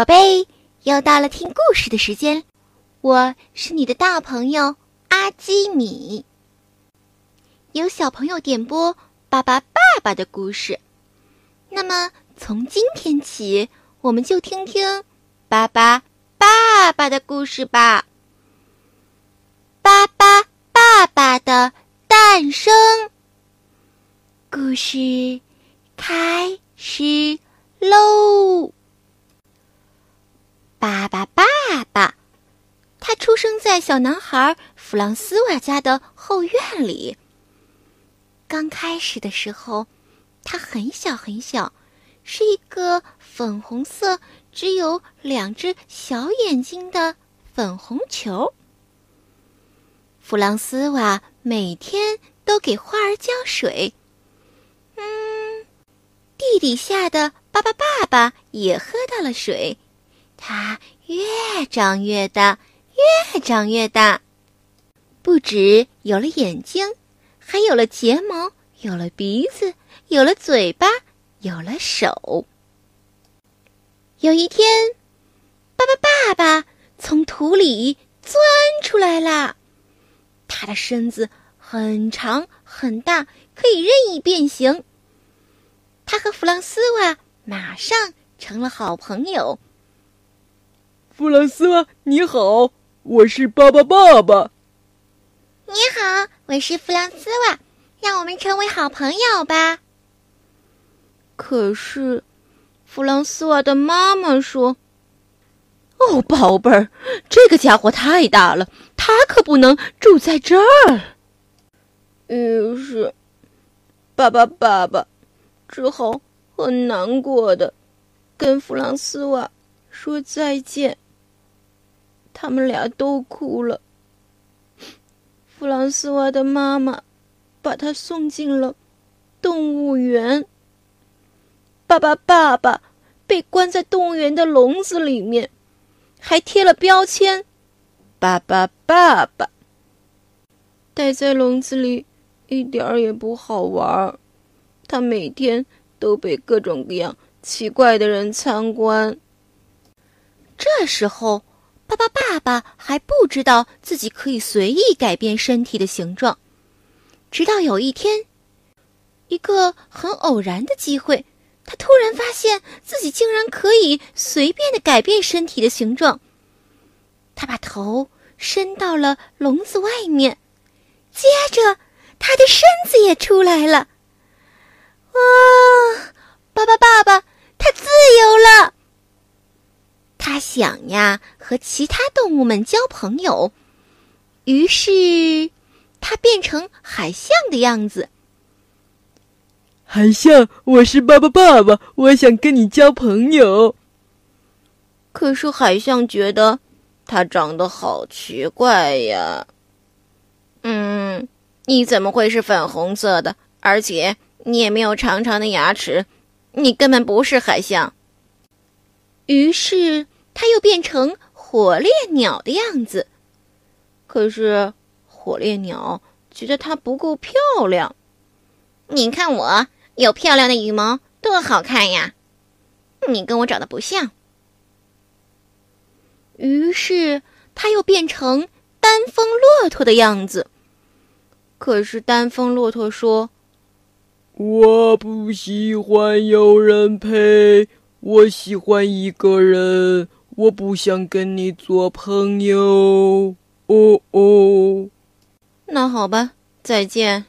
宝贝，又到了听故事的时间，我是你的大朋友阿基米。有小朋友点播《巴巴爸爸》的故事，那么从今天起，我们就听听《巴巴爸爸》的故事吧。巴巴爸爸的诞生，故事开始喽。巴巴爸爸，他出生在小男孩弗朗斯瓦家的后院里。刚开始的时候，他很小很小，是一个粉红色、只有两只小眼睛的粉红球。弗朗斯瓦每天都给花儿浇水。嗯，地底下的巴巴爸爸也喝到了水。它越长越大，越长越大，不止有了眼睛，还有了睫毛，有了鼻子，有了嘴巴，有了手。有一天，巴巴爸爸从土里钻出来了，他的身子很长很大，可以任意变形。他和弗朗斯瓦马上成了好朋友。弗朗斯瓦，你好，我是巴巴爸爸。你好，我是弗朗斯瓦，让我们成为好朋友吧。可是，弗朗斯瓦的妈妈说：“哦，宝贝儿，这个家伙太大了，他可不能住在这儿。”于是，爸爸爸爸只好很难过的跟弗朗斯瓦说再见。他们俩都哭了。弗朗斯瓦的妈妈把他送进了动物园。爸爸，爸爸被关在动物园的笼子里面，还贴了标签。爸爸，爸爸待在笼子里一点儿也不好玩。他每天都被各种各样奇怪的人参观。这时候。巴巴爸爸还不知道自己可以随意改变身体的形状，直到有一天，一个很偶然的机会，他突然发现自己竟然可以随便的改变身体的形状。他把头伸到了笼子外面，接着他的身子也出来了。哇，巴巴爸爸，他自由了！他想呀，和其他动物们交朋友，于是他变成海象的样子。海象，我是爸爸爸爸，我想跟你交朋友。可是海象觉得他长得好奇怪呀。嗯，你怎么会是粉红色的？而且你也没有长长的牙齿，你根本不是海象。于是。他又变成火烈鸟的样子，可是火烈鸟觉得它不够漂亮。你看我有漂亮的羽毛，多好看呀！你跟我长得不像。于是他又变成单峰骆驼的样子，可是单峰骆驼说：“我不喜欢有人陪，我喜欢一个人。”我不想跟你做朋友，哦哦。那好吧，再见。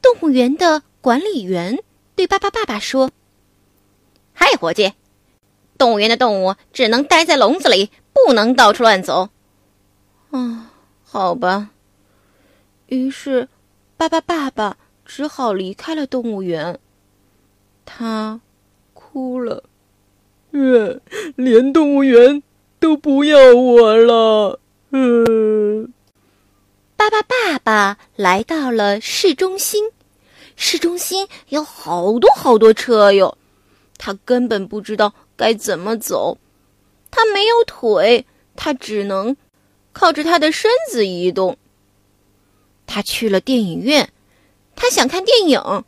动物园的管理员对巴巴爸爸说：“嗨，伙计，动物园的动物只能待在笼子里，不能到处乱走。”啊，好吧。于是，巴巴爸爸只好离开了动物园。他哭了。呃，连动物园都不要我了。嗯，巴巴爸爸来到了市中心，市中心有好多好多车哟，他根本不知道该怎么走。他没有腿，他只能靠着他的身子移动。他去了电影院，他想看电影，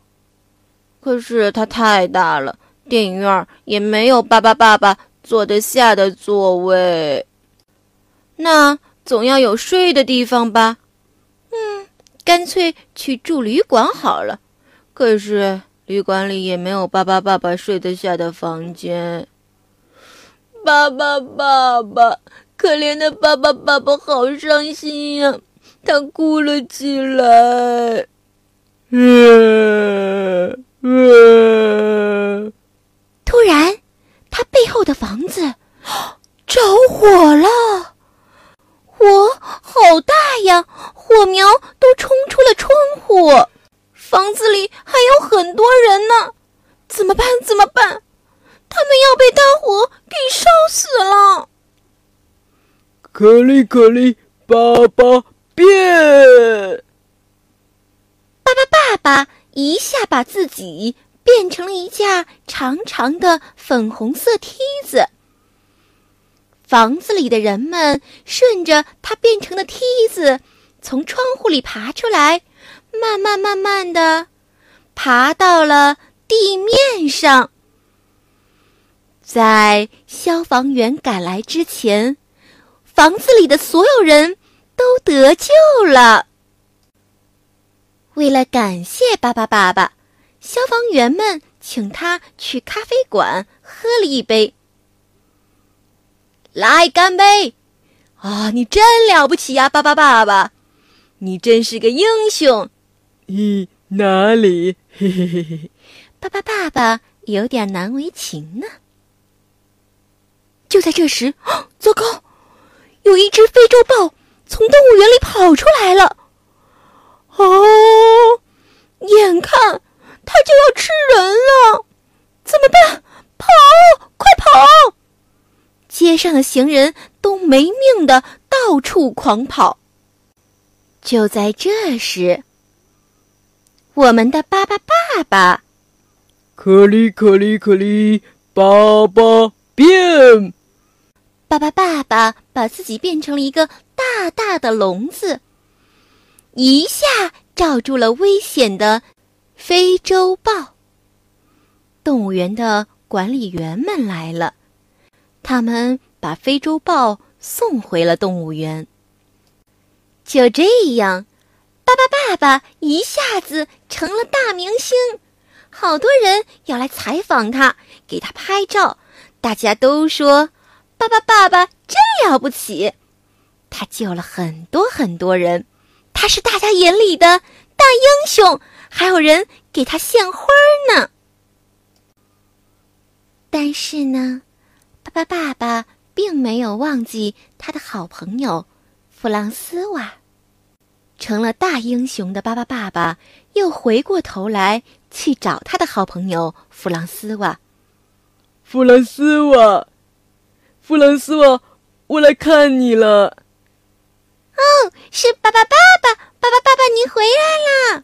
可是它太大了。电影院也没有巴巴爸爸坐得下的座位。那总要有睡的地方吧？嗯，干脆去住旅馆好了。可是旅馆里也没有巴巴爸爸睡得下的房间。巴巴爸爸，可怜的巴巴爸爸，好伤心呀！他哭了起来。嗯 然，他背后的房子着火了，火好大呀！火苗都冲出了窗户，房子里还有很多人呢。怎么办？怎么办？他们要被大火给烧死了！可里可里，爸爸变！巴巴爸爸一下把自己变成了一架长长的粉红色梯子。房子里的人们顺着他变成的梯子，从窗户里爬出来，慢慢慢慢的爬到了地面上。在消防员赶来之前，房子里的所有人都得救了。为了感谢巴巴爸爸，消防员们请他去咖啡馆喝了一杯。来干杯！啊，你真了不起呀，巴巴爸爸，你真是个英雄。咦，哪里？嘿嘿嘿嘿，巴巴爸爸有点难为情呢。就在这时，糟糕，有一只非洲豹从动物园里跑出来了。哦，眼看它就要吃人了，怎么办？跑，快跑！街上的行人都没命的到处狂跑。就在这时，我们的巴巴爸爸，可里可里可里，巴巴变！巴巴爸爸把自己变成了一个大大的笼子。一下罩住了危险的非洲豹。动物园的管理员们来了，他们把非洲豹送回了动物园。就这样，巴巴爸爸一下子成了大明星，好多人要来采访他，给他拍照。大家都说，巴巴爸爸真了不起，他救了很多很多人。他是大家眼里的大英雄，还有人给他献花呢。但是呢，巴巴爸爸并没有忘记他的好朋友弗朗斯瓦。成了大英雄的巴巴爸爸又回过头来去找他的好朋友弗朗斯瓦。弗朗斯瓦，弗朗斯瓦，我来看你了。哦，是爸爸爸爸，爸爸爸爸，您回来了。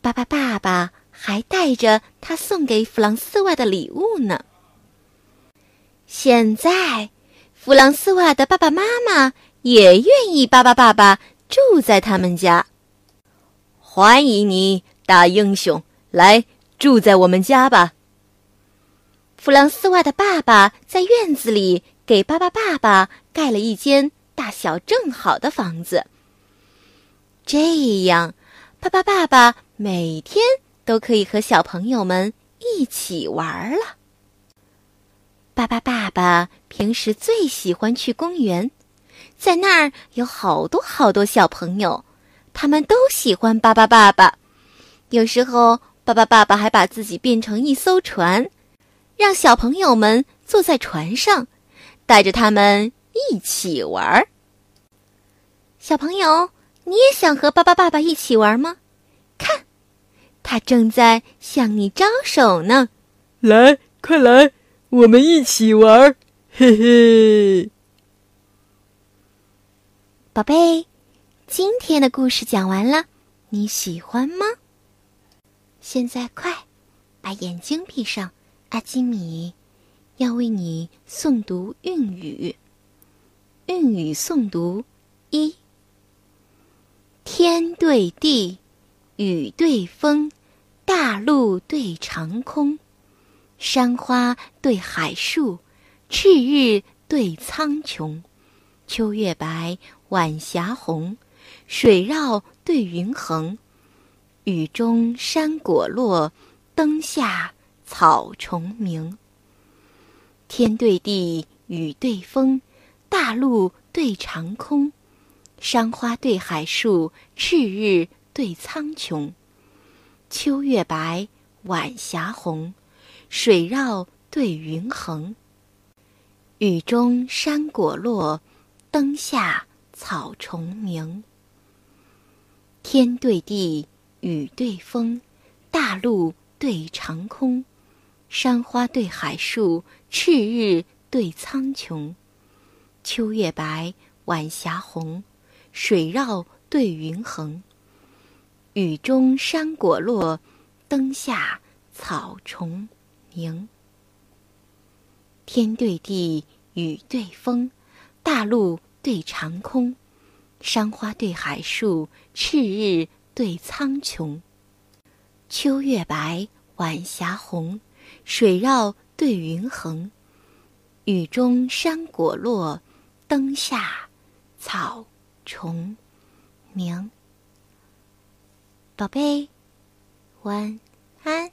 爸爸爸爸还带着他送给弗朗斯瓦的礼物呢。现在，弗朗斯瓦的爸爸妈妈也愿意巴巴爸爸住在他们家。欢迎你，大英雄，来住在我们家吧。弗朗斯瓦的爸爸在院子里给巴巴爸爸盖了一间。大小正好的房子，这样，巴巴爸爸每天都可以和小朋友们一起玩了。巴巴爸爸平时最喜欢去公园，在那儿有好多好多小朋友，他们都喜欢巴巴爸爸。有时候，巴巴爸爸还把自己变成一艘船，让小朋友们坐在船上，带着他们。一起玩儿，小朋友，你也想和巴巴爸爸一起玩吗？看，他正在向你招手呢。来，快来，我们一起玩，嘿嘿。宝贝，今天的故事讲完了，你喜欢吗？现在快把眼睛闭上，阿基米要为你诵读韵语。韵语诵读：一，天对地，雨对风，大陆对长空，山花对海树，赤日对苍穹，秋月白，晚霞红，水绕对云横，雨中山果落，灯下草虫鸣。天对地，雨对风，大陆对长空，山花对海树，赤日对苍穹，秋月白，晚霞红，水绕对云横。雨中山果落，灯下草虫鸣。天对地，雨对风，大陆对长空，山花对海树，赤日对苍穹。秋月白，晚霞红，水绕对云横。雨中山果落，灯下草虫鸣。天对地，雨对风，大陆对长空，山花对海树，赤日对苍穹。秋月白，晚霞红，水绕对云横。雨中山果落，灯下草虫鸣。宝贝，晚安。